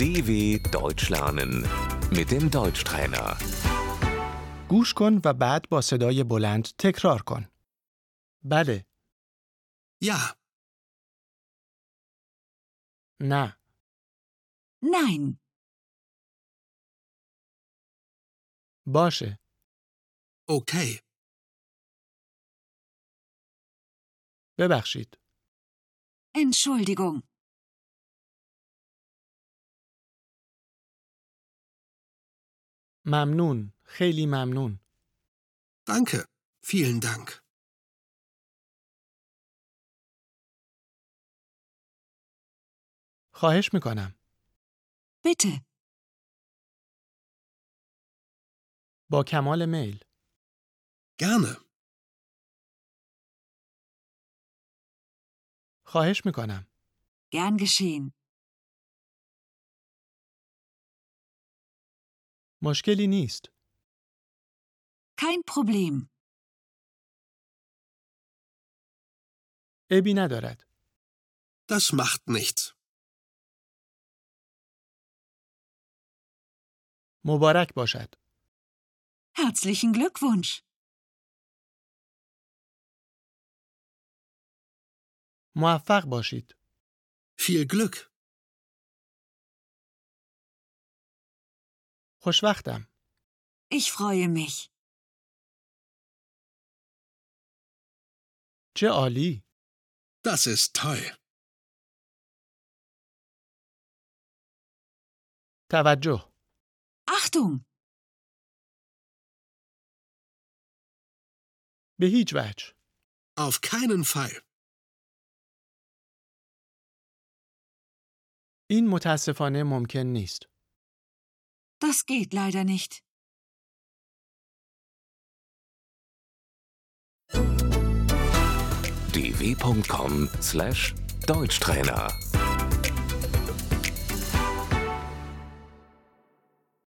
DW Deutsch lernen mit dem Deutschtrainer. گوش کن و بعد با صدای بلند تکرار کن. بله، Ja, نه، Nein, باشه، okay, ببخشید، Entschuldigung, ممنون، خیلی ممنون، danke, vielen Dank. خواهش می‌کنم. bitte, با کمال میل، Gerne, خواهش می‌کنم. gern geschehen. مشکلی نیست. Kein Problem. عیبی ندارد. das macht nichts. مبارک باشد. Herzlichen Glückwunsch. موفق باشید. Viel Glück. خوشوقتم. Ich freue mich. چه عالی. Das ist toll. توجه. Achtung! به هیچ وجه. Auf keinen Fall. این متاسفانه ممکن نیست. Das geht leider nicht. dw.com/deutschtrainer